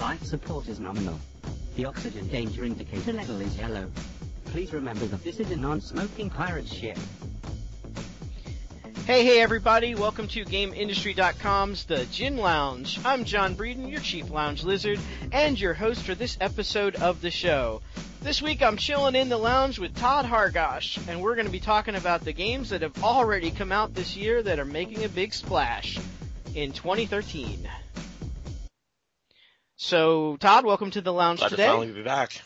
Life support is nominal. The oxygen danger indicator level is yellow. Please remember that this is a non-smoking pirate ship. Hey, hey, everybody. Welcome to GameIndustry.com's The Gin Lounge. I'm John Breeden, your chief lounge lizard, and your host for this episode of the show. This week I'm chilling in the lounge with Todd Hargosh, and we're going to be talking about the games that have already come out this year that are making a big splash in 2013. So, Todd, welcome to the lounge Glad today. to finally be back.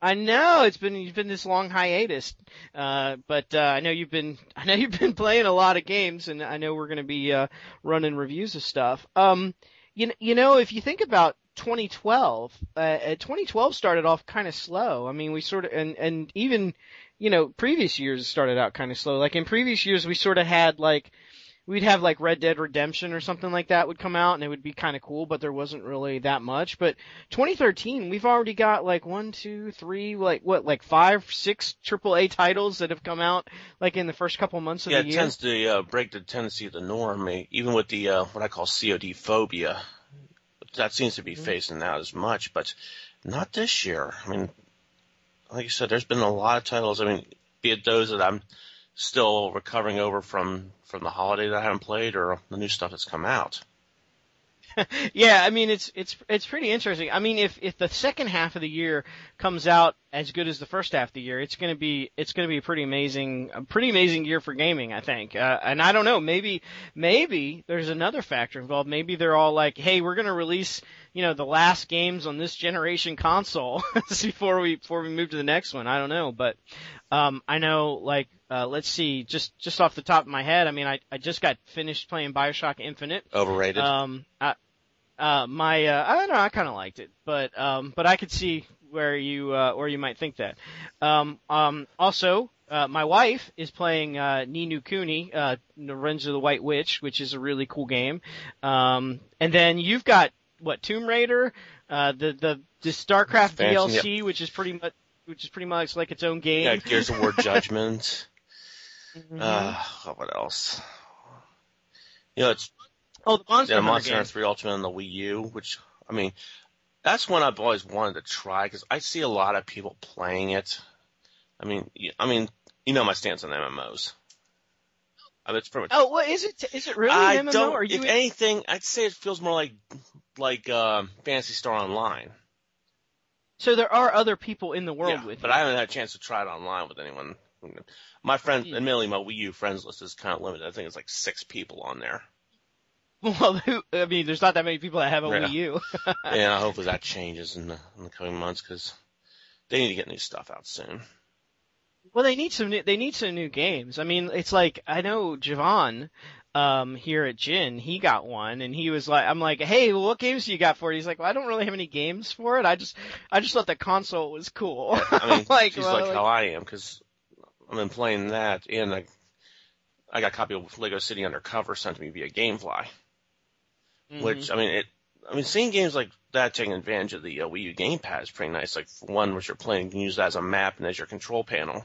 I know it's been you've been this long hiatus, uh, but uh, I know you've been I know you've been playing a lot of games, and I know we're going to be uh, running reviews of stuff. Um, you you know if you think about 2012, uh, 2012 started off kind of slow. I mean we sort of and and even you know previous years started out kind of slow. Like in previous years we sort of had like we'd have like Red Dead Redemption or something like that would come out and it would be kind of cool, but there wasn't really that much. But 2013, we've already got like one, two, three, like what, like five, six AAA titles that have come out like in the first couple months of Yeah, the year. Yeah, it tends to uh, break the tendency of the norm, even with the uh, what I call COD phobia. That seems to be Mm-hmm. phasing out as much, but not this year. I mean, like you said, there's been a lot of titles. I mean, be it those that I'm still recovering over from from the holiday that I haven't played, or the new stuff that's come out. yeah, I mean it's it's it's pretty interesting. I mean if if the second half of the year comes out as good as the first half of the year, it's going to be it's going to be a pretty amazing a pretty amazing year for gaming, I think. Uh, and I don't know, maybe maybe there's another factor involved. Maybe they're all like, "Hey, we're going to release, you know, the last games on this generation console before we before we move to the next one." I don't know, but um I know like uh let's see, just just off the top of my head, I mean I I just got finished playing BioShock Infinite. Overrated. Um, I, uh, my, uh, I don't know, I kind of liked it, but, um, but I could see where you, uh, where you might think that. Um, um, also, uh, my wife is playing, uh, Ni no Kuni, uh, Revenge of the White Witch, which is a really cool game. Um, and then you've got, what, Tomb Raider, uh, the, the, the StarCraft Expansion, DLC, which is pretty much, which is pretty much like its own game. yeah, Gears of War Judgment. Mhm. uh, what else? You know, it's oh, the Monster Yeah, Monster. Hunter 3 Ultimate on the Wii U, which, I mean, that's one I've always wanted to try because I see a lot of people playing it. I mean, I mean, you know my stance on MMOs. I mean, it's pretty much. Oh, what is it? Is it really I an MMO? don't. You if anything, I'd say it feels more like like uh, Phantasy Star Online. so there are other people in the world yeah, with but you. I haven't had a chance to try it online with anyone. My friend, Yeah. admittedly, my Wii U friends list is kind of limited. I think it's like six people on there. Well, who, I mean, there's not that many people that have a Yeah. Wii U. and hopefully that changes in the, in the coming months because they need to get new stuff out soon. well, they need some new, they need some new games. I mean, it's like, I know Javon, um, here at Gin, he got one and he was like, I'm like, hey, well, what games do you got for it? He's like, well, I don't really have any games for it. I just, I just thought the console was cool. I mean, like, she's well, like, like- how I am because I've been playing that and I, I got a copy of Lego City Undercover sent to me via GameFly, Mhm. which I mean it. I mean, seeing games like that taking advantage of the uh, Wii U gamepad is pretty nice. Like one, which you're playing, you can use that as a map and as your control panel.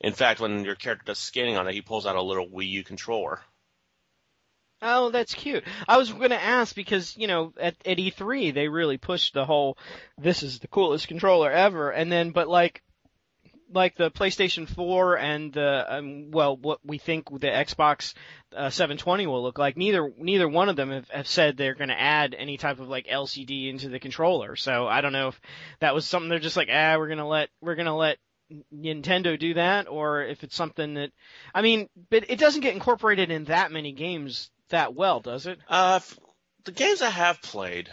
In fact, when your character does scanning on it, he pulls out a little Wii U controller. Oh, that's cute. I was going to ask because, you know, at, at E3, they really pushed the whole, this is the coolest controller ever. And then, but like, like the PlayStation 4 and the, um, well, what we think the Xbox uh, 720 will look like, neither, neither one of them have, have said they're going to add any type of like LCD into the controller. So I don't know if that was something they're just like, ah, we're going to let, we're to let Nintendo do that, or if it's something that, I mean, but it doesn't get incorporated in that many games that well, does it? Uh, the games I have played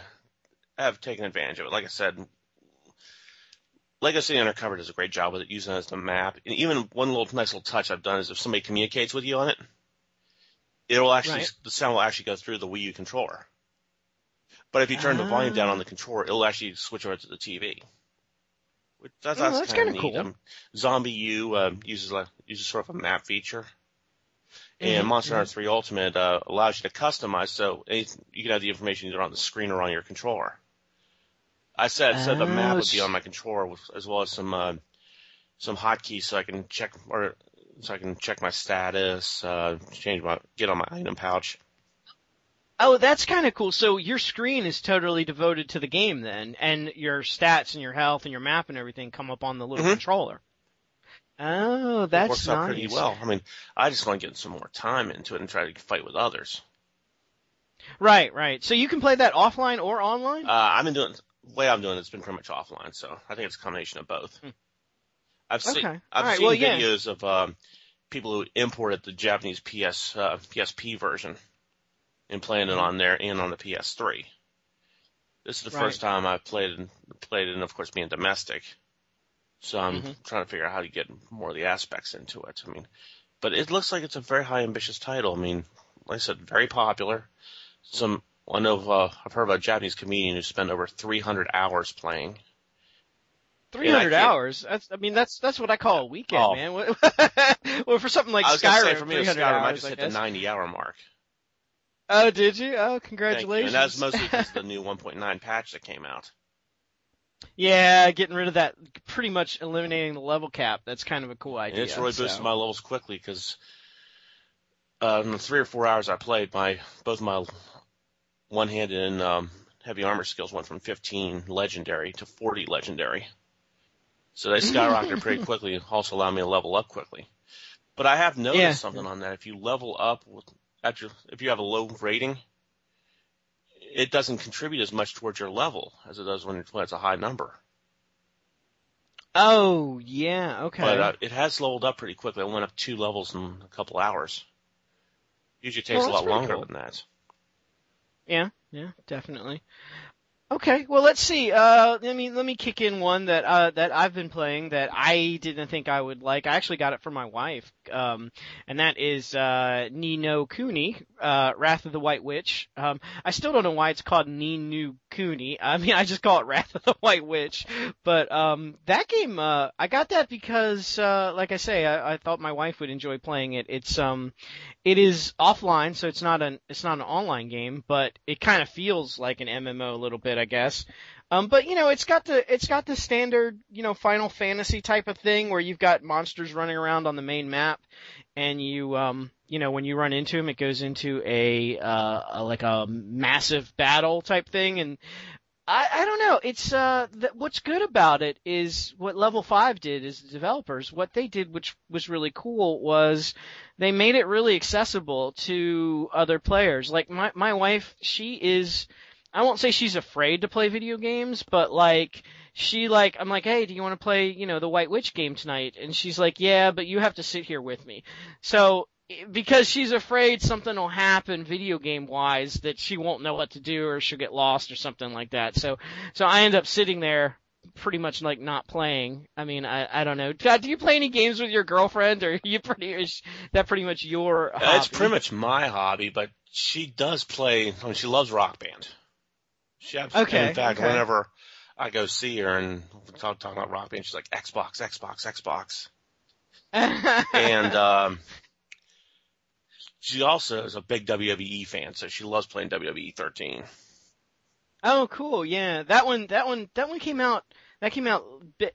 have taken advantage of it. Like I said, Lego City Undercover does a great job with it, using it as the map. And even one little nice little touch I've done is if somebody communicates with you on it, it'll actually Right. the sound will actually go through the Wii U controller. But if you turn the volume down Ah. on the controller, it'll actually switch over to the TV. Which that's, Oh, that's, kind kinda cool. Um, ZombiU um, uses like uses sort of a map feature. And Mhm, Monster Hunter 3 Ultimate uh, allows you to customize, so you can have the information either on the screen or on your controller. I said I said the map would be Oh, on my controller with, as well as some uh, some hotkeys, so I can check or so I can check my status, uh, change my get on my item pouch. Oh, that's kind of cool. So your screen is totally devoted to the game then, and your stats and your health and your map and everything come up on the little Mhm. controller. Oh, that's it works nice. out pretty well. I mean, I just want to get some more time into it and try to fight with others. Right, right. So you can play that offline or online? Uh, I've been doing way I'm doing it's been pretty much offline, so I think it's a combination of both. Hmm. I've seen I've Alright, seen well, yeah. videos of um, people who imported the Japanese PS uh, PSP version and playing it on there and on the PS3. This is the Right. first time I've played it, played it, and of course being domestic. So I'm Mhm. trying to figure out how to get more of the aspects into it. I mean, but it looks like it's a very high ambitious title. I mean, like I said, very popular. Some I know uh, I've heard about a Japanese comedian who spent over 300 hours playing. Three hundred can't- hours. That's. I mean, that's that's what I call a weekend, Oh. man. Well, for something like Skyrim, say for me, 300 Skyrim, I just I hit the 90 hour mark. Oh, did you? Oh, congratulations. And that's mostly because the new 1.9 patch that came out. yeah, getting rid of that, pretty much eliminating the level cap. That's kind of a cool idea. And it's really so. boosted my levels quickly because uh, in the three or four hours I played, my both my one-handed and um, heavy armor skills went from 15 legendary to 40 legendary. So they skyrocketed pretty quickly also allowed me to level up quickly. But I have noticed Yeah. something on that. If you level up with, at your, if you have a low rating, it doesn't contribute as much towards your level as it does when it's, when it's a high number. Oh, yeah. Okay. But uh, it has leveled up pretty quickly. I went up two levels in a couple hours. Usually takes Well, a lot longer cool. than that. Yeah, yeah, definitely. Okay, well let's see. Uh, let me let me kick in one that uh that I've been playing that I didn't think I would like. I actually got it for my wife, um, and that is uh Ni no Kuni, uh, Wrath of the White Witch. Um, I still don't know why it's called Ni no Kuni. I mean, I just call it Wrath of the White Witch. But um, that game, uh, I got that because, uh, like I say, I, I thought my wife would enjoy playing it. It's um, it is offline, so it's not an it's not an online game, but it kind of feels like an MMO a little bit, I guess. Um, but you know, it's got the it's got the standard you know Final Fantasy type of thing where you've got monsters running around on the main map, and you um you know when you run into them, it goes into a uh a, like a massive battle type thing, and I, I don't know. It's uh, th- what's good about it is what Level-5 did is the developers. What they did, which was really cool, was they made it really accessible to other players. Like my my wife, she is. I won't say she's afraid to play video games, but like she like I'm like, hey, do you want to play you know the White Witch game tonight? And she's like, yeah, but you have to sit here with me. So because she's afraid something will happen video game wise that she won't know what to do or she'll get lost or something like that. So so I end up sitting there pretty much like not playing. I mean, I I don't know. God, do you play any games with your girlfriend or you pretty is that pretty much your hobby? It's pretty much my hobby, but she does play. I mean, she loves Rock Band. She abs- Okay, In fact, okay. whenever I go see her and talk talking about Rock Band, she's like Xbox, Xbox, Xbox, and um, she also is a big WWE fan, so she loves playing WWE 13. Oh, cool. Yeah, that one, that one, that one came out. That came out.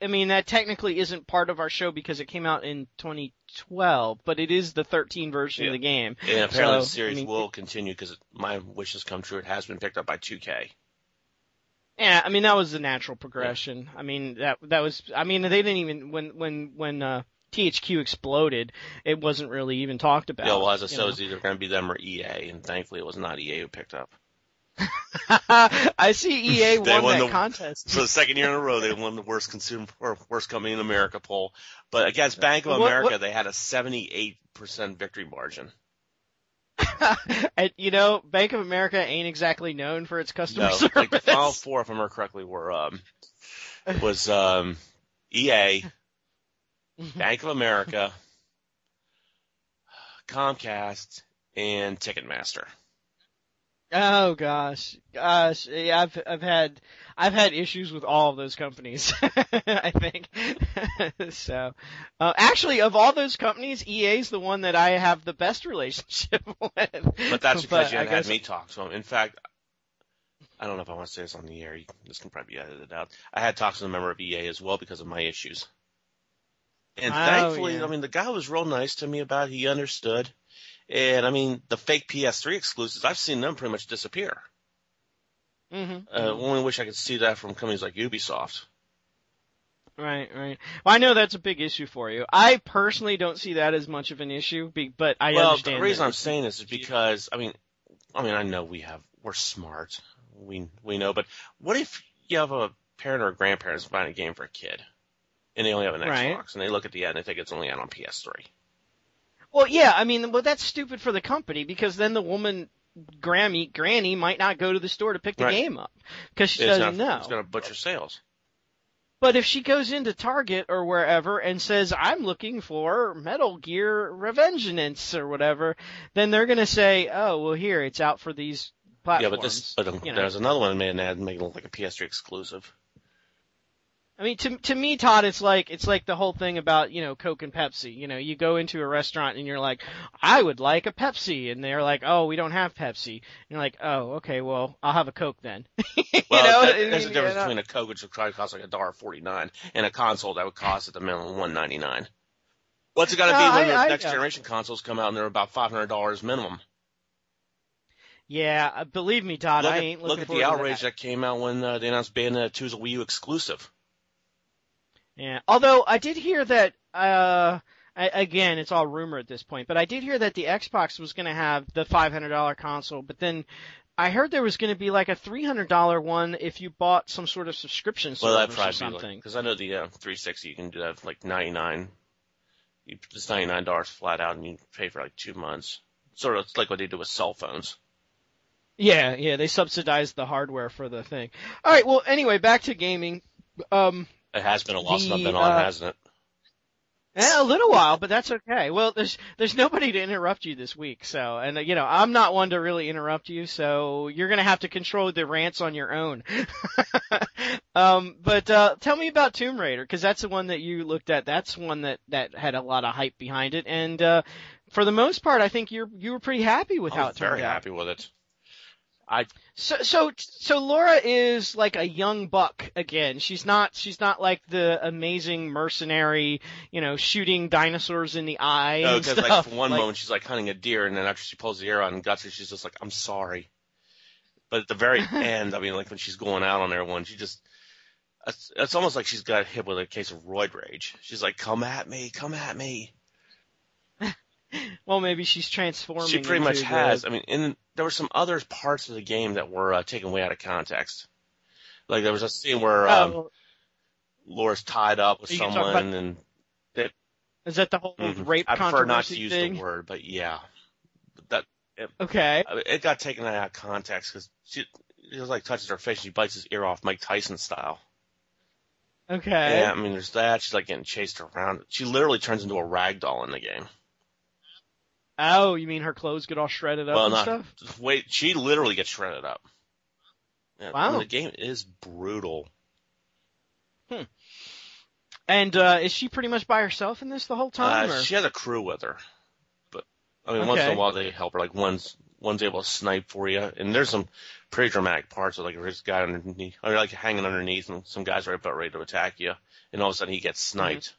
I mean, that technically isn't part of our show because it came out in 2012, but it is the 13 version Yeah. of the game. And apparently So, the series I mean, will continue because my wishes come true. It has been picked up by 2K. Yeah, I mean that was the natural progression. I mean that that was. I mean they didn't even when when when uh, THQ exploded, it wasn't really even talked about. Yeah, well, as I said, it was either going to be them or EA, and thankfully it was not EA who picked up. I see EA They won won that the- contest. For the second year in a row, they won the worst consumer or worst company in America poll. But against Bank of What- America, what- they had a 78% victory margin. and you know, Bank of America ain't exactly known for its customer No, service. like the final four, if I remember correctly, were um, was um, EA, Bank of America, Comcast, and Ticketmaster. Oh gosh, gosh, yeah, I've I've had I've had issues with all of those companies. I think so. Uh, actually, of all those companies, EA's the one that I have the best relationship with. But that's because you I haven't had me talk to them. In fact, I don't know if I want to say this on the air. This can probably be edited out. I had talks with a member of EA as well because of my issues. And Oh, thankfully, yeah. I mean, the guy was real nice to me about it. He understood. And I mean, the fake PS3 exclusives, I've seen them pretty much disappear. Mm-hmm. Uh, only wish I could see that from companies like Ubisoft. Right, right. Well, I know that's a big issue for you. I personally don't see that as much of an issue, but I well, understand. Well, the reason that I'm saying this is because I mean, I mean, I know we have we're smart, we we know, but what if you have a parent or a grandparent buying a game for a kid, and they only have an Xbox, Right. and they look at the ad and they think it's only out on PS3. Well, yeah, I mean, well, that's stupid for the company because then the woman, Grammy, Granny, might not go to the store to pick the Right. game up because she It's doesn't gonna, know. It's going to butcher sales. But if she goes into Target or wherever and says, I'm looking for Metal Gear Revengeance or whatever, then they're gonna say, oh, well here, it's out for these platforms. Yeah, but this, but um, you know. there's another one that made an ad making it look like a PS3 exclusive. I mean, to to me, Todd, it's like it's like the whole thing about you know Coke and Pepsi. You know, you go into a restaurant and you're like, I would like a Pepsi, and they're like, Oh, we don't have Pepsi. And you're like, Oh, okay, well, I'll have a Coke then. you Well, know, that- I there's a difference between a Coke, which would probably cost like a dollar forty nine, and a console that would cost at the minimum one ninety nine. What's it going to No, be when I- the I- next yeah. generation consoles come out and they're about five hundred dollars minimum? Yeah, uh, believe me, Todd, look I at, ain't look at the outrage that. that. came out when uh, they announced Bayonetta 2 is a Wii U exclusive. Yeah. Although I did hear that uh I, again, it's all rumor at this point, but I did hear that the Xbox was going to have the $500 console, but then I heard there was going to be like a $300 one if you bought some sort of subscription Well, service or something. because I know the uh, 360 you can do that for like 99. You, it's 99 dollars flat out, and you pay for like two months. Sort of it's like what they do with cell phones. Yeah, yeah, they subsidized the hardware for the thing. All right, well, anyway, back to gaming. Um, It has been a while since I've been on, uh, hasn't it? Yeah, a little while, but that's okay. Well, there's there's nobody to interrupt you this week, so and you know I'm not one to really interrupt you, so you're gonna have to control the rants on your own. um, but uh, tell me about Tomb Raider because that's the one that you looked at. That's one that that had a lot of hype behind it, and uh, for the most part, I think you're you were pretty happy with I how it turned out. very happy with it. I So so so Laura is like a young buck again. She's not she's not like the amazing mercenary, you know, shooting dinosaurs in the eye no, because like for one Like- moment she's like hunting a deer, and then after she pulls the arrow and guts it, she's just like, "I'm sorry." But at the very end, I mean, like when she's going out on everyone, she just. It's, it's almost like she's got hit with a case of roid rage. She's like, "Come at me, come at me." Well, maybe she's transforming. She pretty much into the- has. I mean, and there were some other parts of the game that were uh, taken way out of context. Like there was a scene where um, Oh, Laura's tied up with Are you gonna someone, about- and is that the whole Mhm. rape I prefer not to use thing? the word, but yeah, that It, Okay. It got taken out of context because she it was like touches her face, and she bites his ear off, Mike Tyson style. Okay. Yeah, I mean, there's that. She's like getting chased around. She literally turns into a rag doll in the game. Oh, you mean her clothes get all shredded up well, and not stuff? wait. She literally gets shredded up. Yeah, Wow. the game is brutal. And uh is she pretty much by herself in this the whole time? Uh, she has a crew with her, but I mean, once in a while they help her. Like one's one's able to snipe for you, and there's some pretty dramatic parts. Of, like there's a guy underneath, or like hanging underneath, and some guys are about ready to attack you, and all of a sudden he gets sniped.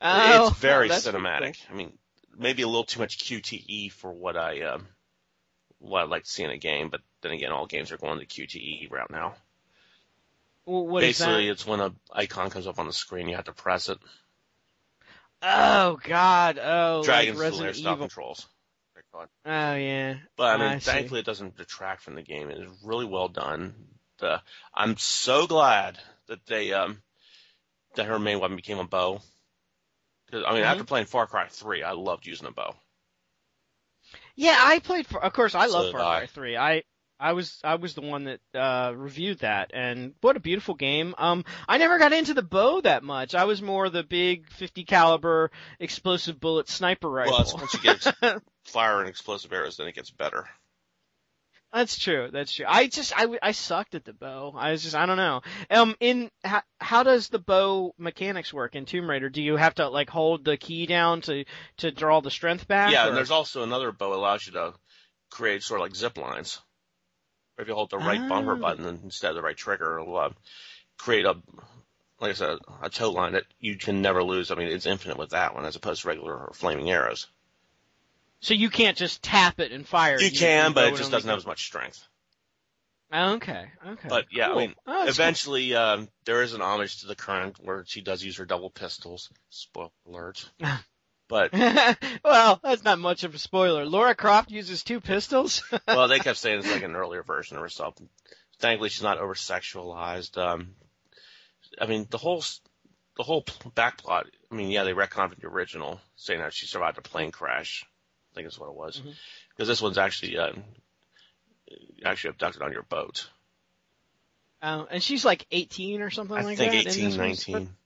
Oh, it's very cinematic. I mean, maybe a little too much QTE for what I um, what I'd like to see in a game, but then again, all games are going the QTE route now. Well, what is Basically, it's when a icon comes up on the screen, you have to press it. Oh God! Oh, Dragons like is the layer Resident Evil. controls. Oh yeah. But I mean, I thankfully, it doesn't detract from the game. It is really well done. The I'm so glad that they um that her main weapon became a bow. I mean, Mhm. after playing Far Cry 3, I loved using a bow. Yeah, I played for. Of course, I love Far Cry I. Three. I I was I was the one that uh reviewed that, and what a beautiful game. Um, I never got into the bow that much. I was more the big 50 caliber explosive bullet sniper rifle. Well, once you get fire and explosive arrows, then it gets better. That's true. That's true. I just I, I sucked at the bow. I was just I don't know. Um, in how, how does the bow mechanics work in Tomb Raider? Do you have to like hold the key down to to draw the strength back? Yeah, or- and there's also another bow that allows you to create sort of like zip lines. If you hold the right bumper Oh. button instead of the right trigger, it'll uh, create a, like I said, a tow line that you can never lose. I mean, it's infinite with that one as opposed to regular or flaming arrows. So you can't just tap it and fire. You it. can, but it just doesn't have as much strength. Okay, okay. But yeah, Cool. I mean, Oh, eventually um, there is an homage to the current where she does use her double pistols. Spoiler alert. But well, that's not much of a spoiler. Laura Croft uses two pistols. well, they kept saying it's like an earlier version of herself. Thankfully, she's not over sexualized. Um, I mean, the whole the whole back plot. I mean, yeah, they retconned the original, saying that she survived a plane crash. I think is what it was. Because this one's actually uh, actually abducted on your boat. Uh, and she's like 18 or something I like think that. in 18, this one? 19.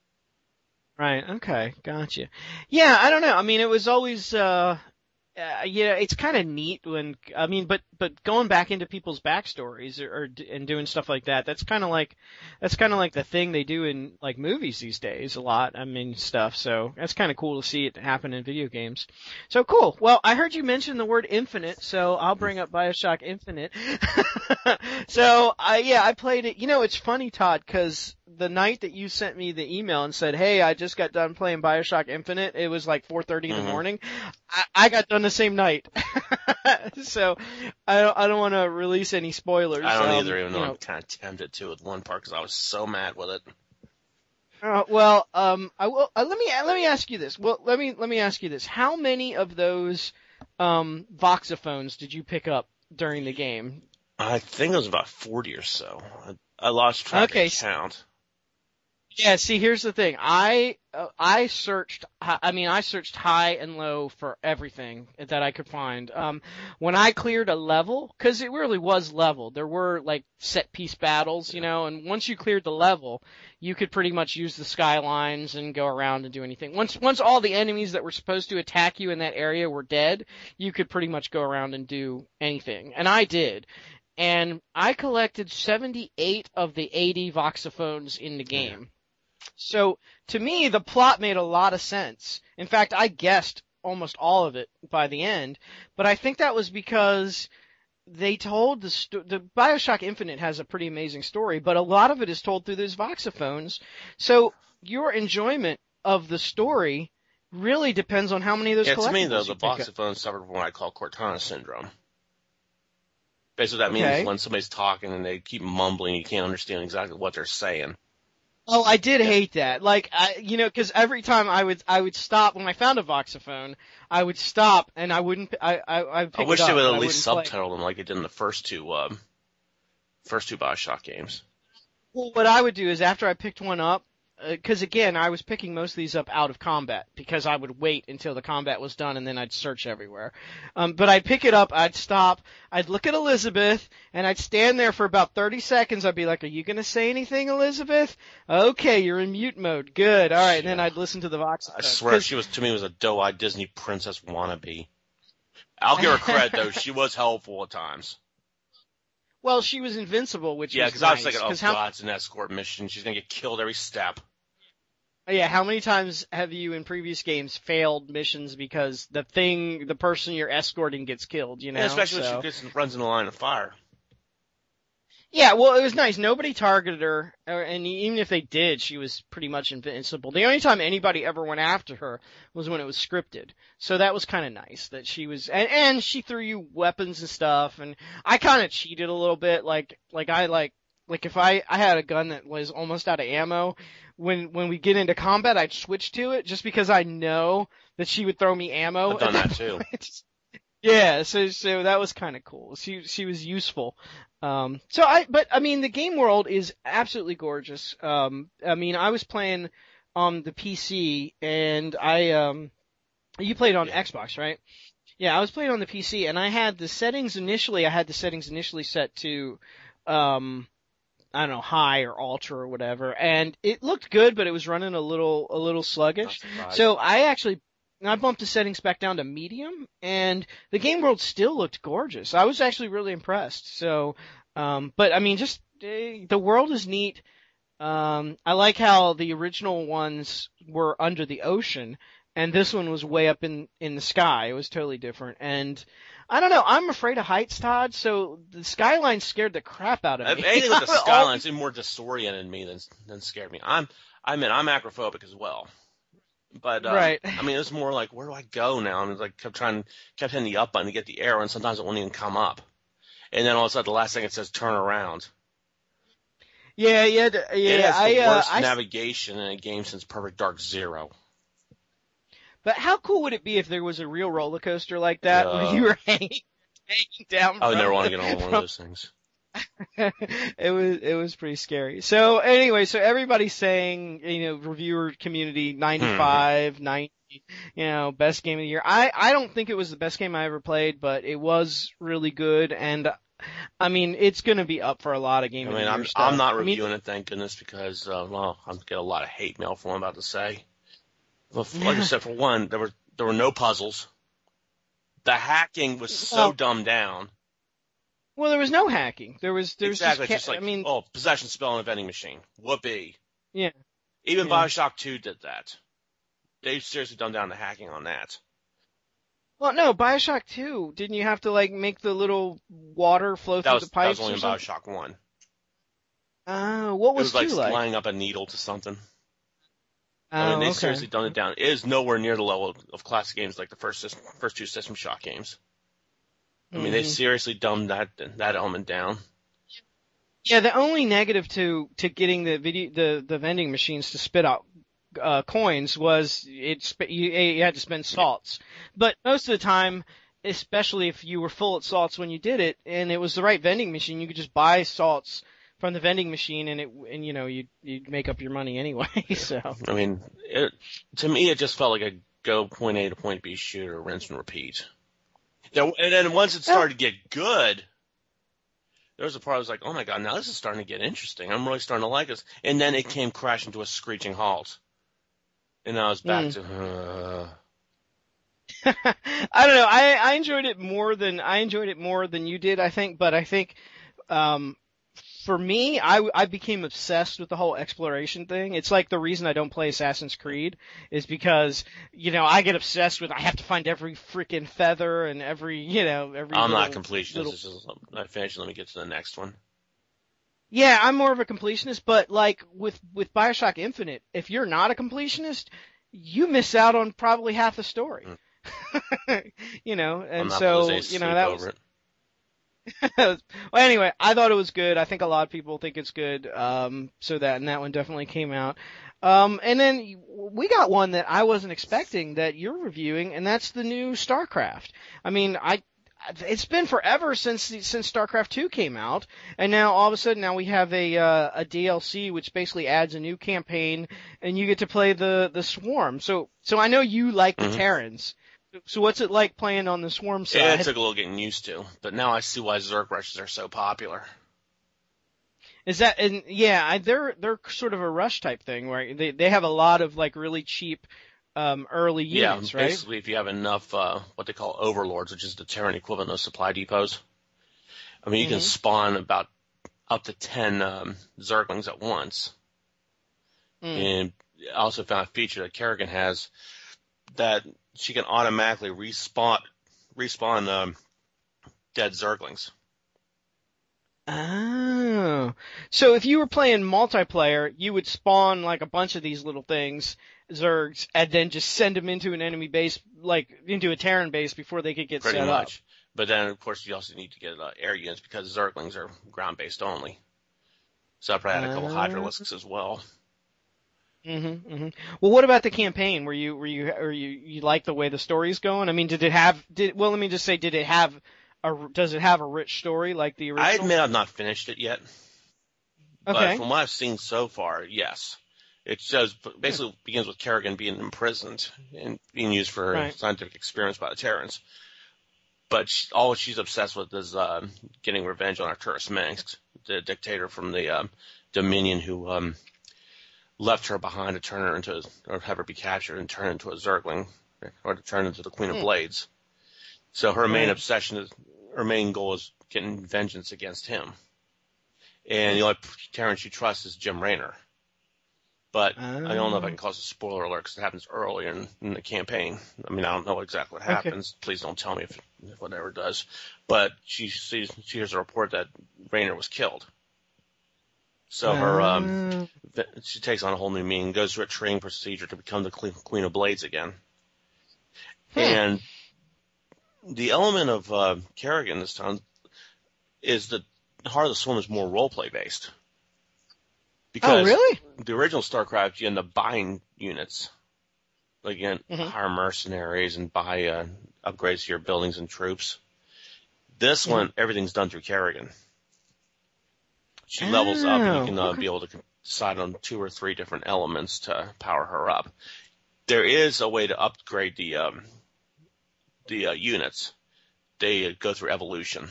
Right. Okay. Gotcha. Yeah. I don't know. I mean, it was always, uh, uh yeah, it's kind of neat when, I mean, but, but going back into people's backstories or, or d- and doing stuff like that, that's kind of like, that's kind of like the thing they do in like movies these days a lot. I mean, stuff. So that's kind of cool to see it happen in video games. So cool. Well, I heard you mention the word infinite, so I'll bring up Bioshock Infinite. so, I, yeah, I played it. You know, it's funny, Todd, cause the night that you sent me the email and said, "Hey, I just got done playing BioShock Infinite," it was like 4:30 in the mm-hmm. morning. I, I got done the same night, so I don't I don't want to release any spoilers. I don't um, either, even though know. I'm kind of tempted to with one part because I was so mad with it. Uh, well, um, I will. Uh, let me let me ask you this. Well, let me let me ask you this. How many of those um, voxophones did you pick up during the game? I think it was about 40 or so. I, I lost track Okay, of count. Yeah, see, here's the thing. I uh, I searched. I mean, I searched high and low for everything that I could find. Um, when I cleared a level, because it really was level. There were like set piece battles, you know, and once you cleared the level, you could pretty much use the skylines and go around and do anything. Once once all the enemies that were supposed to attack you in that area were dead, you could pretty much go around and do anything, and I did. And I collected 78 of the 80 voxophones in the game. So to me, the plot made a lot of sense. In fact, I guessed almost all of it by the end, but I think that was because they told the the BioShock Infinite has a pretty amazing story, but a lot of it is told through those voxophones. So your enjoyment of the story really depends on how many of those Yeah, to me though, the up. suffered from what I call Cortana syndrome. Basically, that Okay. means when somebody's talking and they keep mumbling, you can't understand exactly what they're saying. Oh, I did hate that. Like, I, you know, because every time I would, I would stop when I found a voxophone, I would stop and I wouldn't, I, I, I I wish they would at least wouldn't play. subtitle them like they did in the first two, um, first two Bioshock games. Well, what I would do is after I picked one up, because again, I was picking most of these up out of combat because I would wait until the combat was done and then I'd search everywhere. Um, but I'd pick it up, I'd stop, I'd look at Elizabeth, and I'd stand there for about 30 seconds. I'd be like, "Are you gonna say anything, Elizabeth? Okay, you're in mute mode. Good. All right." And then I'd listen to the vox. I swear, she was to me was a doe-eyed Disney princess wannabe. I'll give her credit though; she was helpful at times. Well, she was invincible, which Yeah, because nice. I was thinking, oh 'cause how, god, it's an escort mission. She's gonna get killed every step. Oh, yeah, how many times have you in previous games failed missions because the thing, the person you're escorting gets killed, you know? and especially so. when she gets, runs in the line of fire. Yeah, well, it was nice. Nobody targeted her, and even if they did, she was pretty much invincible. The only time anybody ever went after her was when it was scripted. So that was kind of nice that she was, and, and she threw you weapons and stuff, and I kind of cheated a little bit, like, like I like, like if I, I had a gun that was almost out of ammo, when, when we get into combat, I'd switch to it just because I know that she would throw me ammo. I've done that too. Yeah, so so that was kind of cool. She she was useful. Um, so I but I mean the game world is absolutely gorgeous. Um, I mean I was playing on the PC and I um, you played on Yeah. Xbox, right? Yeah, I was playing on the PC and I had the settings initially. I had the settings initially set to, um, I don't know, high or ultra or whatever, and it looked good, but it was running a little a little sluggish. So I actually I bumped the settings back down to medium, and the game world still looked gorgeous. I was actually really impressed. So, um, but I mean, just eh, the world is neat. Um, I like how the original ones were under the ocean, and this one was way up in in the sky. It was totally different, and I don't know. I'm afraid of heights, Todd. So the skyline scared the crap out of me. anything with the All- skyline, it more disoriented me than than scared me. I'm I mean I'm acrophobic as well. But um, Right. I mean, it was more like, where do I go now? And it's like kept trying, kept hitting the up button to get the arrow, and sometimes it won't even come up. And then all of a sudden, the last thing it says turn around. Yeah, yeah, d- it yeah. has the I, uh, worst I, navigation in a game since Perfect Dark Zero. But how cool would it be if there was a real roller coaster like that Yeah. where you were hanging, hanging down? I would from never want to get on one of those things. it was it was pretty scary. So anyway, so everybody's saying, you know, reviewer community 95, 90, you know, best game of the year. I I don't think it was the best game I ever played, but it was really good and I mean, it's going to be up for a lot of game I mean, I'm stuff. I'm not I mean, reviewing it, thank goodness, because uh, well, I'm get a lot of hate mail for what I'm about to say. Well, like I said, for one, there were there were no puzzles. The hacking was so Well- dumbed down. well, there was no hacking. There was there was exactly, just, just like I mean, oh, possession spell in a vending machine. Whoopee. Yeah. Even Yeah. Bioshock 2 did that. They seriously dumbed down the hacking on that. well, no, BioShock 2, didn't you have to like make the little water flow That through was, the that pipes was only in? Bioshock 1. Oh, what was, It was, was like 2 like? lining up a needle to something. Oh, I mean, they okay. seriously dumbed it down. It is nowhere near the level of, classic games like the first system, first two System Shock games. I mean, they Mhm. seriously dumbed that that element down. Yeah, the only negative to to getting the video the the vending machines to spit out uh, coins was it sp- you, you had to spend salts. But most of the time, especially if you were full at salts when you did it, and it was the right vending machine, you could just buy salts from the vending machine, and it and you know you you'd make up your money anyway. So I mean, it, to me, it just felt like a go point A to point B shooter, rinse and repeat. There, and then once it started to get good, there was a part I was like, oh my god, now this is starting to get interesting. I'm really starting to like this. And then it came crashing to a screeching halt. And I was back Mm. to, uh, I don't know. I I enjoyed it more than I enjoyed it more than you did. I think, but I think um for me, I I became obsessed with the whole exploration thing. It's like the reason I don't play Assassin's Creed is because you know I get obsessed with I have to find every freaking feather and every you know every. I'm not a completionist. little- This is, I finished. Let me get to the next one. Yeah, I'm more of a completionist, but like with with BioShock Infinite, if you're not a completionist, you miss out on probably half the story. Hmm. you know, and not so you know that was it. well, anyway, I thought it was good. I think a lot of people think it's good. Um, so that and that one definitely came out. Um, and then we got one that I wasn't expecting that you're reviewing, and that's the new StarCraft. I mean, I it's been forever since since StarCraft 2 came out, and now all of a sudden now we have a uh, a DLC which basically adds a new campaign, and you get to play the the Swarm. So so I know you like the Mhm. Terrans. So what's it like playing on the Swarm side? Yeah, it took a little getting used to, but now I see why Zerg rushes are so popular. Is that and yeah, I, they're they're sort of a rush type thing where they they have a lot of like really cheap um early units, yeah, right? basically, if you have enough, uh, what they call overlords, which is the Terran equivalent of supply depots. I mean, you can Mhm. spawn about up to ten um, Zerglings at once. Mm. And I also found a feature that Kerrigan has that she can automatically respawn respawn um, dead Zerglings. Oh, so if you were playing multiplayer, you would spawn like a bunch of these little things, Zergs, and then just send them into an enemy base, like into a Terran base before they could get pretty set much. But then, of course, you also need to get uh, air units because Zerglings are ground based only. So I probably had a couple Uh. Hydralisks as well. Mm-hmm, hmm Well, what about the campaign? Were you were you or you you like the way the story's going? I mean, did it have did well? Let me just say, did it have a does it have a rich story like the original? I admit I've not finished it yet. But Okay. from what I've seen so far, yes. It shows basically begins with Kerrigan being imprisoned and being used for Right. scientific experiments by the Terrans. But she, all she's obsessed with is uh, getting revenge on Arcturus Mengsk, the dictator from the um, Dominion who um, left her behind to turn her into, or have her be captured and turn into a Zergling, or to turn into the Queen of Hmm. Blades. So her main obsession is, her main goal is getting vengeance against him. And the only Terran she trusts is Jim Raynor. But I don't know if I can cause a spoiler alert because it happens earlier in, in the campaign. I mean, I don't know exactly what Okay. happens. Please don't tell me if, if whatever does. But she sees, she hears a report that Raynor was killed. So her um, Ah. she takes on a whole new meaning, goes through a training procedure to become the Queen of Blades again. Hmm. And the element of uh, Kerrigan this time is that Heart of the Swarm is more role play based. Because oh, really? The original StarCraft, you end up buying units. Like, you mm-hmm. hire mercenaries and buy uh, upgrades to your buildings and troops. This mm-hmm. one, everything's done through Kerrigan. She oh, levels up, and you can uh, okay. be able to decide on two or three different elements to power her up. There is a way to upgrade the um, the uh, units. They uh, go through evolution.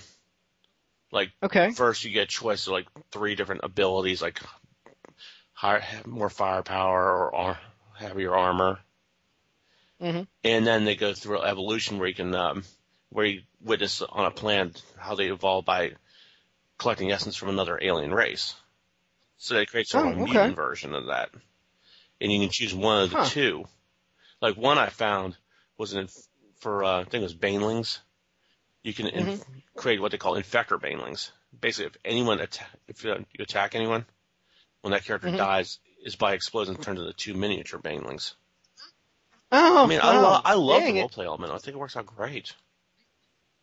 Like okay. first you get choice of like three different abilities, like higher, more firepower or, or heavier armor. Mm-hmm. And then they go through evolution where you can um, where you witness on a planet how they evolve by collecting essence from another alien race. So they create sort of oh, a mutant version of that. And you can choose one of the huh. two. Like one I found was an, for, uh, I think it was banelings. You can mm-hmm. inf- create what they call infector banelings. Basically, if anyone atta- if you attack anyone, when that character mm-hmm. dies, is by explosion turned into two miniature banelings. Oh, I mean, wow. I, lo- I love the roleplay element. I think it works out great.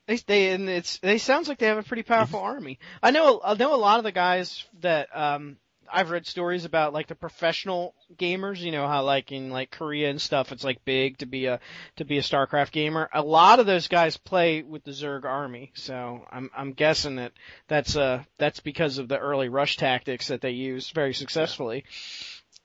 They they and it's they sounds like they have a pretty powerful mm-hmm. army. I know I know a lot of the guys that um I've read stories about like the professional gamers, you know how like in like Korea and stuff it's like big to be a to be a StarCraft gamer. A lot of those guys play with the Zerg army. So I'm I'm guessing that that's uh that's because of the early rush tactics that they use very successfully.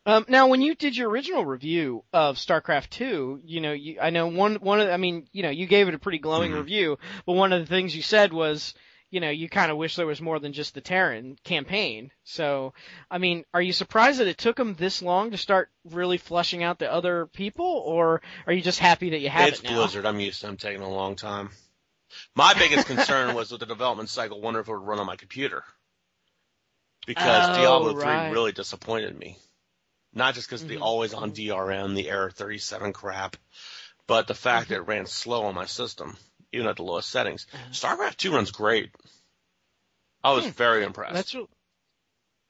Um, now, when you did your original review of StarCraft 2, you know, you, I know one, one of, I mean, you know, you gave it a pretty glowing mm-hmm. review, but one of the things you said was, you know, you kind of wish there was more than just the Terran campaign. So, I mean, are you surprised that it took them this long to start really flushing out the other people, or are you just happy that you have it's it now? Blizzard. I'm used to them taking a long time. My biggest concern was with the development cycle, wonder if it would run on my computer. Because oh, Diablo 3 right. really disappointed me. Not just because mm-hmm. the always on DRM, the error 37 crap, but the fact mm-hmm. that it ran slow on my system, even at the lowest settings. Uh-huh. StarCraft 2 runs great. I was hmm. very impressed. That's re-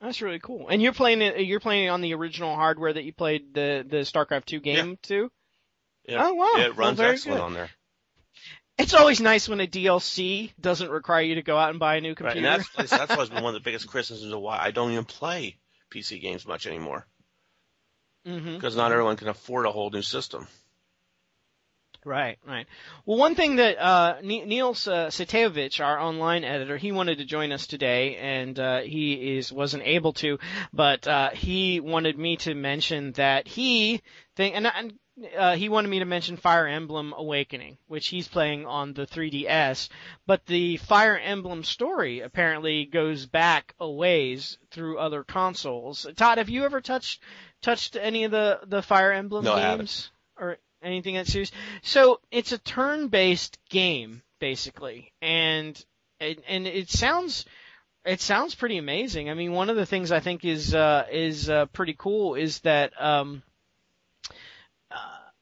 that's really cool. And you're playing it. You're playing on the original hardware that you played the the StarCraft 2 game yeah. too. Yeah. Oh wow! It runs well, excellent good. on there. It's always nice when a DLC doesn't require you to go out and buy a new computer. Right, and that's that's what's been one of the biggest criticisms of why I don't even play PC games much anymore. Mm-hmm. because mm-hmm. not everyone can afford a whole new system. Right, right. Well, one thing that uh, Niels uh, our online editor, he wanted to join us today, and uh, he is wasn't able to, but uh, he wanted me to mention that he think and, and uh, he wanted me to mention Fire Emblem Awakening, which he's playing on the 3DS. But the Fire Emblem story apparently goes back a ways through other consoles. Todd, have you ever touched touched any of the the Fire Emblem no, games or anything that series? So it's a turn-based game basically, and and, and it sounds it sounds pretty amazing. I mean, one of the things I think is uh, is uh, pretty cool is that um,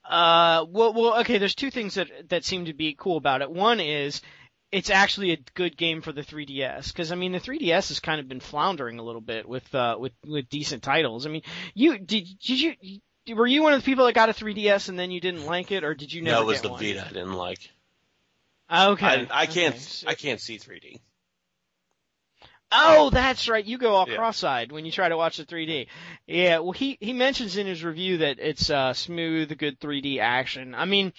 uh, well, well, okay. There's two things that that seem to be cool about it. One is it's actually a good game for the 3DS because I mean the 3DS has kind of been floundering a little bit with uh with with decent titles. I mean, you did did you were you one of the people that got a 3DS and then you didn't like it, or did you never? No, it was the one? Vita I didn't like. Okay, I, I can't okay. I can't see 3D. Oh, that's right. You go all yeah. cross-eyed when you try to watch the 3D. Yeah, well, he he mentions in his review that it's uh, smooth, good 3D action. I mean,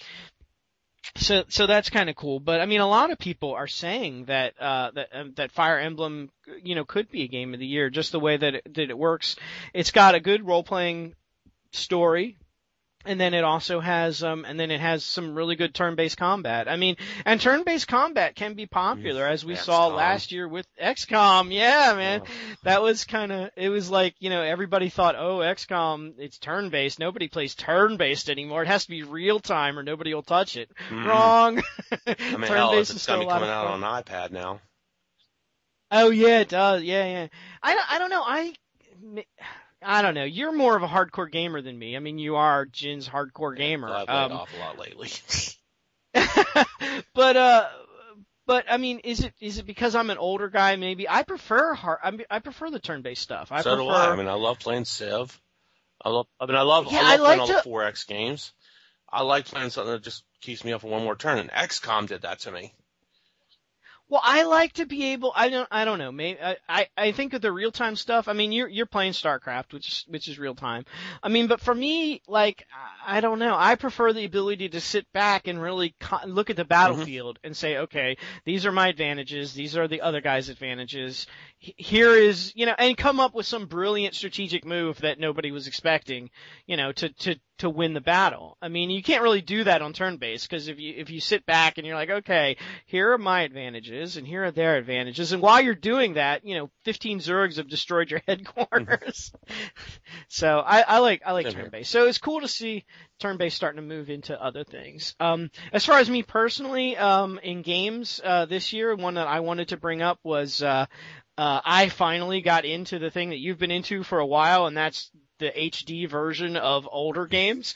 so so that's kind of cool. But I mean, a lot of people are saying that uh, that um, that Fire Emblem, you know, could be a game of the year. Just the way that it, that it works. It's got a good role-playing story and then it also has um and then it has some really good turn-based combat. I mean, and turn-based combat can be popular as we XCOM. saw last year with XCOM. Yeah, man. Oh. That was kind of it was like, you know, everybody thought, "Oh, XCOM, it's turn-based. Nobody plays turn-based anymore. It has to be real time or nobody will touch it." Mm. Wrong. I mean, hell, it's, it's going to be coming out on iPad now. Oh yeah, it does. Yeah, yeah. I I don't know. I I don't know. You're more of a hardcore gamer than me. I mean, you are Gin's hardcore gamer. I've um, off a lot lately. but uh, But I mean, is it is it because I'm an older guy? Maybe I prefer hard. I, mean, I prefer the turn-based stuff. I so prefer. do I. I mean, I love playing Civ. I love. I mean, I love. Yeah, I love I like playing all to- the 4X games. I like playing something that just keeps me up for one more turn. And XCOM did that to me. Well, I like to be able. I don't. I don't know. Maybe I. I, I think of the real time stuff. I mean, you're you're playing StarCraft, which is which is real time. I mean, but for me, like, I don't know. I prefer the ability to sit back and really co- look at the mm-hmm. battlefield and say, okay, these are my advantages. These are the other guy's advantages. Here is, you know, and come up with some brilliant strategic move that nobody was expecting, you know, to to to win the battle. I mean, you can't really do that on turn based because if you if you sit back and you're like, okay, here are my advantages and here are their advantages, and while you're doing that, you know, 15 Zergs have destroyed your headquarters. so I, I like I like Same turn based. So it's cool to see turn based starting to move into other things. Um, as far as me personally, um, in games uh, this year, one that I wanted to bring up was. Uh, uh, I finally got into the thing that you've been into for a while, and that's the HD version of older games.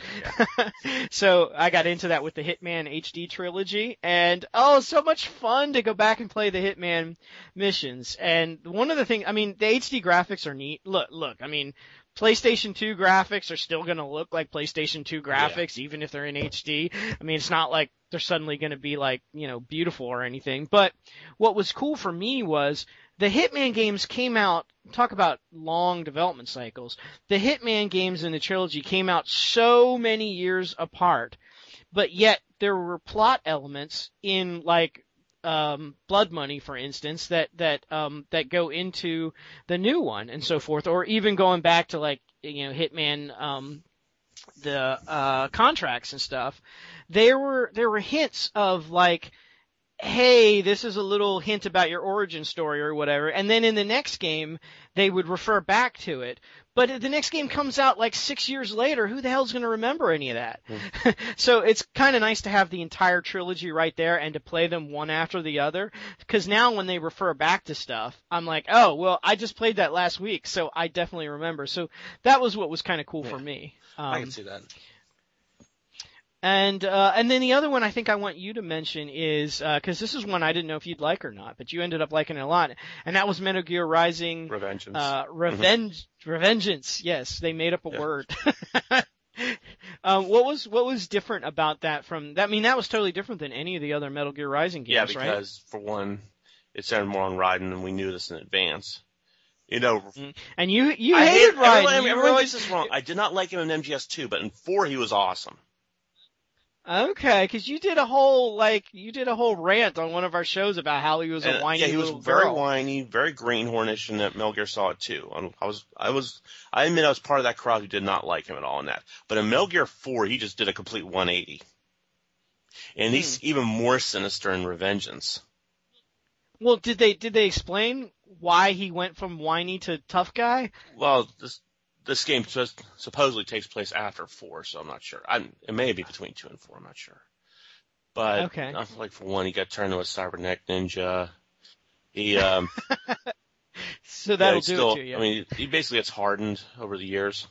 so I got into that with the Hitman HD trilogy, and oh, so much fun to go back and play the Hitman missions. And one of the things, I mean, the HD graphics are neat. Look, look, I mean, PlayStation 2 graphics are still going to look like PlayStation 2 graphics, even if they're in HD. I mean, it's not like they're suddenly going to be like, you know, beautiful or anything. But what was cool for me was the Hitman games came out, talk about long development cycles. The Hitman games in the trilogy came out so many years apart, but yet there were plot elements in like um, Blood Money, for instance, that that um, that go into the new one and so forth, or even going back to like you know Hitman, um, the uh, contracts and stuff. There were there were hints of like hey, this is a little hint about your origin story or whatever. And then in the next game, they would refer back to it. But the next game comes out like six years later, who the hell's going to remember any of that? so it's kind of nice to have the entire trilogy right there and to play them one after the other. Cause now when they refer back to stuff, I'm like, oh, well, I just played that last week, so I definitely remember. So that was what was kind of cool for me. Um, I can see that. And uh, and then the other one I think I want you to mention is because this is one I didn't know if you'd like or not, but you ended up liking it a lot, and that was Metal Gear Rising Revengeance. uh, Revenge Revengeance. Yes, they made up a Yeah. word. um, what was what was different about that from that? I mean, that was totally different than any of the other Metal Gear Rising yeah, games, right? because for one, it centered more on Raiden, and we knew this in advance. You know, And you you I hated hate, Raiden. everyone, everyone really- gets this wrong. I did not like him in MGS2, but in 4 he was awesome. Okay, because you did a whole like you did a whole rant on one of our shows about how he was a whiny yeah, he was very girl. whiny, very greenhornish in that Metal Gear Solid 2. Um, I was, I was, I admit I was part of that crowd who did not like him at all in that. But in Metal Gear 4, he just did a complete 180. And he's Hmm. even more sinister in Revengeance. Well, did they did they explain why he went from whiny to tough guy? Well, this this game just supposedly takes place after four, so I'm not sure. I'm, it may be between two and four. I'm not sure. But Okay. I feel like for one, he got turned into a cybernetic ninja. He um, So that'll he do still, it to you. I mean, he basically gets hardened over the years.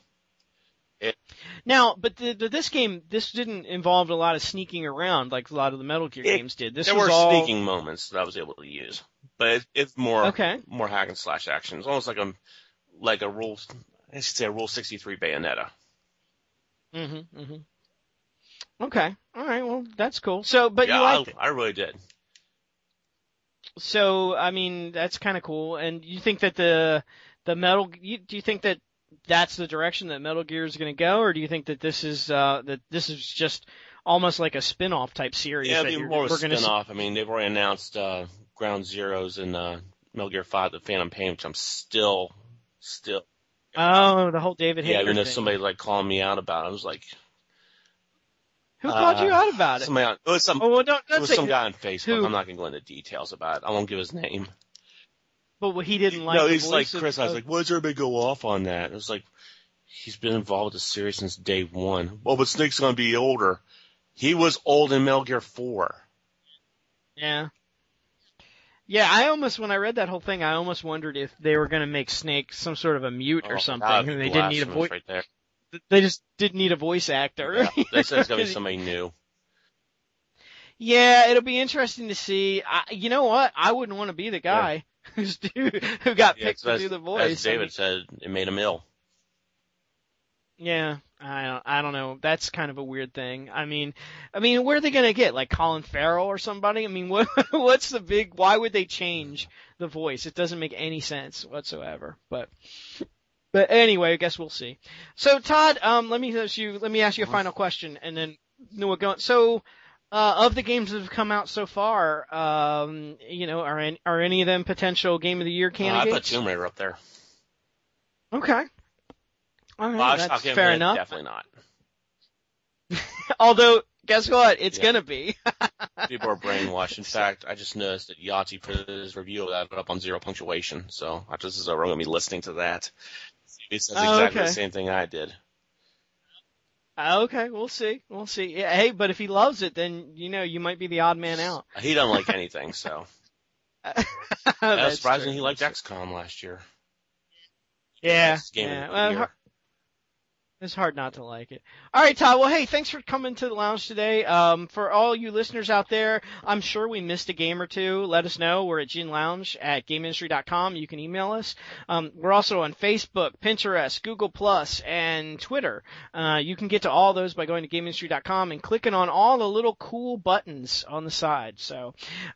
now, but the, the, this game this didn't involve a lot of sneaking around like a lot of the Metal Gear It- games did. This there was were all sneaking moments that I was able to use, but it, it's more okay. more hack and slash action. It's almost like a like a rule. I should say a rule 63 Bayonetta. Mhm. Mhm. Okay. All right. Well, that's cool. So, but yeah, you liked it. I, I really did. So, I mean, that's kind of cool. And you think that the the Metal you, do you think that that's the direction that Metal Gear is going to go, or do you think that this is uh that this is just almost like a spin-off type series Yeah, it'd be more of a we're going to spin-off. I mean, they've already announced uh, Ground Zeroes and uh, Metal Gear 5, The Phantom Pain, which I'm still, still. Oh, the whole David yeah, Hayter even though thing. somebody like calling me out about it, I was like, Who called you uh, out about it? somebody on, it was some, Oh, well, don't, it don't was some guy on Facebook. who? I'm not going to go into details about it. I won't give his name. But what he didn't like. no, he's like voice of- Chris. I was like, why does everybody go off on that? It was like, he's been involved with the series since day one. Well, but Snake's going to be older. He was old in Metal Gear 4. yeah. Yeah, I almost when I read that whole thing, I almost wondered if they were going to make Snake some sort of a mute or Oh, something, that'd who be they didn't need a voice. right there. They just didn't need a voice actor. Yeah, they said it's going to be somebody new. Yeah, it'll be interesting to see. I, you know what? I wouldn't want to be the guy who's do, who got Yeah, picked to do the voice. as David said, it made him ill. Yeah, I don't, I don't know. That's kind of a weird thing. I mean, I mean, where are they gonna get like Colin Farrell or somebody? I mean, what what's the big? Why would they change the voice? It doesn't make any sense whatsoever. But but anyway, I guess we'll see. So Todd, um, let me ask you let me ask you a final question, and then know what going. So. Uh, of the games that have come out so far, um, you know, are any, are any of them potential game of the year Uh, I candidates? put Tomb Raider up there. Okay. All right, Bioshock that's fair enough. Definitely not. Although, guess what? It's Yeah. gonna be. People are brainwashed. In fact, I just noticed that Yahtzee put his review of that up on zero punctuation. So I just is over. I'm gonna be listening to that. He says Oh, exactly okay. the same thing I did. Oh, okay, we'll see. We'll see. Yeah, hey, but if he loves it, then you know you might be the odd man out. He doesn't like anything, so That's that's surprising true. he liked XCOM last year. Yeah, game yeah. of the Well, year. har- it's hard not to like it. All right, Todd. Well, hey, thanks for coming to the lounge today. Um, for all you listeners out there, I'm sure we missed a game or two. Let us know. We're at Gin Lounge at GameIndustry.com. You can email us. Um, we're also on Facebook, Pinterest, Google Plus, and Twitter. Uh, you can get to all those by going to GameIndustry.com and clicking on all the little cool buttons on the side. So,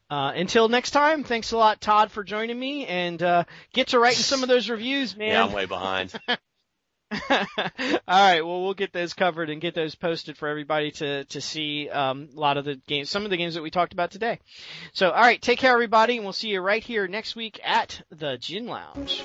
uh, until next time, thanks a lot, Todd, for joining me, and uh, get to writing some of those reviews, man. Yeah, I'm way behind. All right, well, we'll get those covered and get those posted for everybody to to see um, a lot of the games, some of the games that we talked about today. So, all right, take care, everybody, and we'll see you right here next week at the Gin Lounge.